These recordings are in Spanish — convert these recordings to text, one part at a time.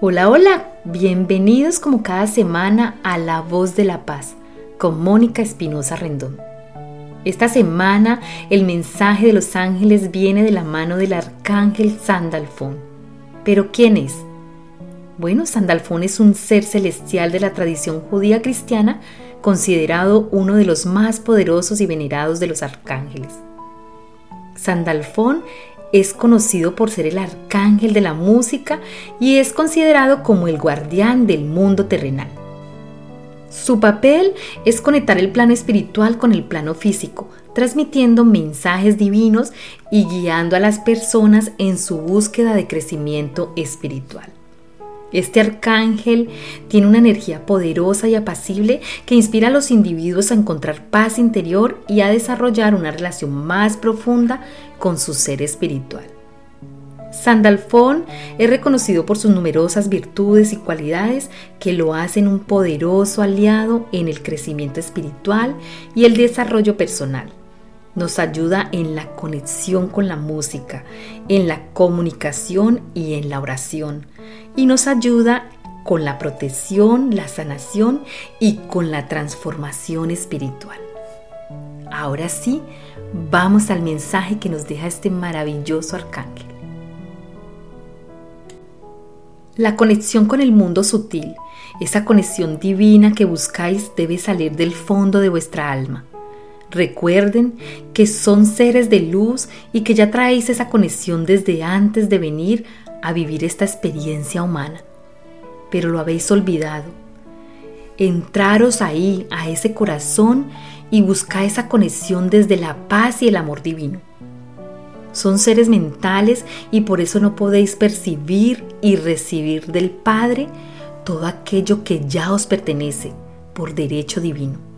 Hola, hola, bienvenidos como cada semana a La Voz de la Paz con Mónica Espinosa Rendón. Esta semana el mensaje de los ángeles viene de la mano del arcángel Sandalfón. ¿Pero quién es? Bueno, Sandalfón es un ser celestial de la tradición judía cristiana considerado uno de los más poderosos y venerados de los arcángeles. Sandalfón es conocido por ser el arcángel de la música y es considerado como el guardián del mundo terrenal. Su papel es conectar el plano espiritual con el plano físico, transmitiendo mensajes divinos y guiando a las personas en su búsqueda de crecimiento espiritual. Este arcángel tiene una energía poderosa y apacible que inspira a los individuos a encontrar paz interior y a desarrollar una relación más profunda con su ser espiritual. Sandalfón es reconocido por sus numerosas virtudes y cualidades que lo hacen un poderoso aliado en el crecimiento espiritual y el desarrollo personal nos ayuda en la conexión con la música, en la comunicación y en la oración. Y nos ayuda con la protección, la sanación y con la transformación espiritual. Ahora sí, vamos al mensaje que nos deja este maravilloso arcángel. La conexión con el mundo sutil, esa conexión divina que buscáis debe salir del fondo de vuestra alma Recuerden que son seres de luz y que ya traéis esa conexión desde antes de venir a vivir esta experiencia humana. Pero lo habéis olvidado. Entraros ahí, a ese corazón, y buscad esa conexión desde la paz y el amor divino. Son seres mentales y por eso no podéis percibir y recibir del Padre todo aquello que ya os pertenece por derecho divino.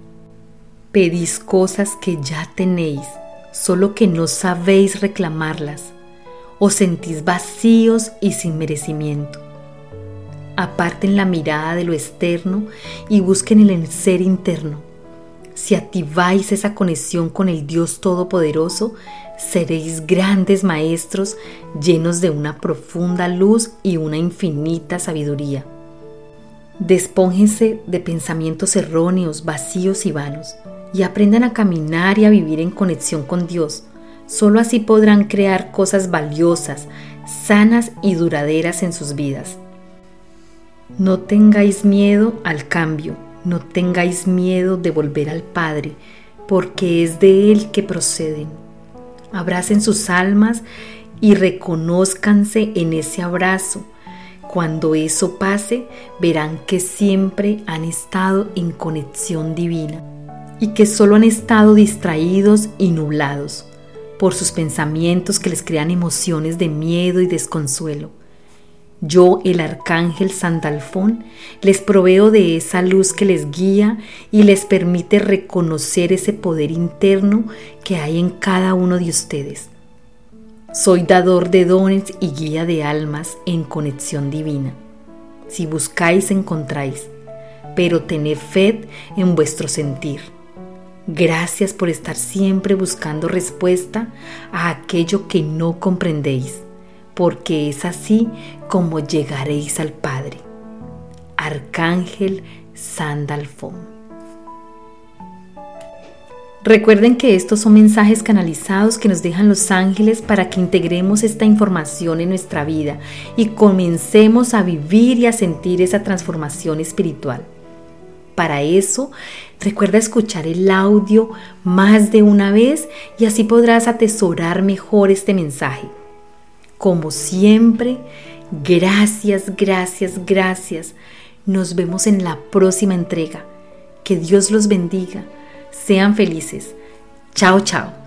Pedís cosas que ya tenéis, solo que no sabéis reclamarlas. Os sentís vacíos y sin merecimiento. Aparten la mirada de lo externo y busquen en el ser interno. Si activáis esa conexión con el Dios Todopoderoso, seréis grandes maestros llenos de una profunda luz y una infinita sabiduría. Despónjense de pensamientos erróneos, vacíos y vanos y aprendan a caminar y a vivir en conexión con Dios. Solo así podrán crear cosas valiosas, sanas y duraderas en sus vidas. No tengáis miedo al cambio, no tengáis miedo de volver al Padre, porque es de Él que proceden. Abracen sus almas y reconózcanse en ese abrazo. Cuando eso pase, verán que siempre han estado en conexión divina y que solo han estado distraídos y nublados por sus pensamientos que les crean emociones de miedo y desconsuelo. Yo, el arcángel Sandalfón, les proveo de esa luz que les guía y les permite reconocer ese poder interno que hay en cada uno de ustedes. Soy dador de dones y guía de almas en conexión divina. Si buscáis, encontráis, pero tened fe en vuestro sentir Gracias por estar siempre buscando respuesta a aquello que no comprendéis, porque es así como llegaréis al Padre. Arcángel Sandalfón. Recuerden que estos son mensajes canalizados que nos dejan los ángeles para que integremos esta información en nuestra vida y comencemos a vivir y a sentir esa transformación espiritual. Para eso, recuerda escuchar el audio más de una vez y así podrás atesorar mejor este mensaje. Como siempre, gracias, gracias, gracias. Nos vemos en la próxima entrega. Que Dios los bendiga. Sean felices. Chao, chao.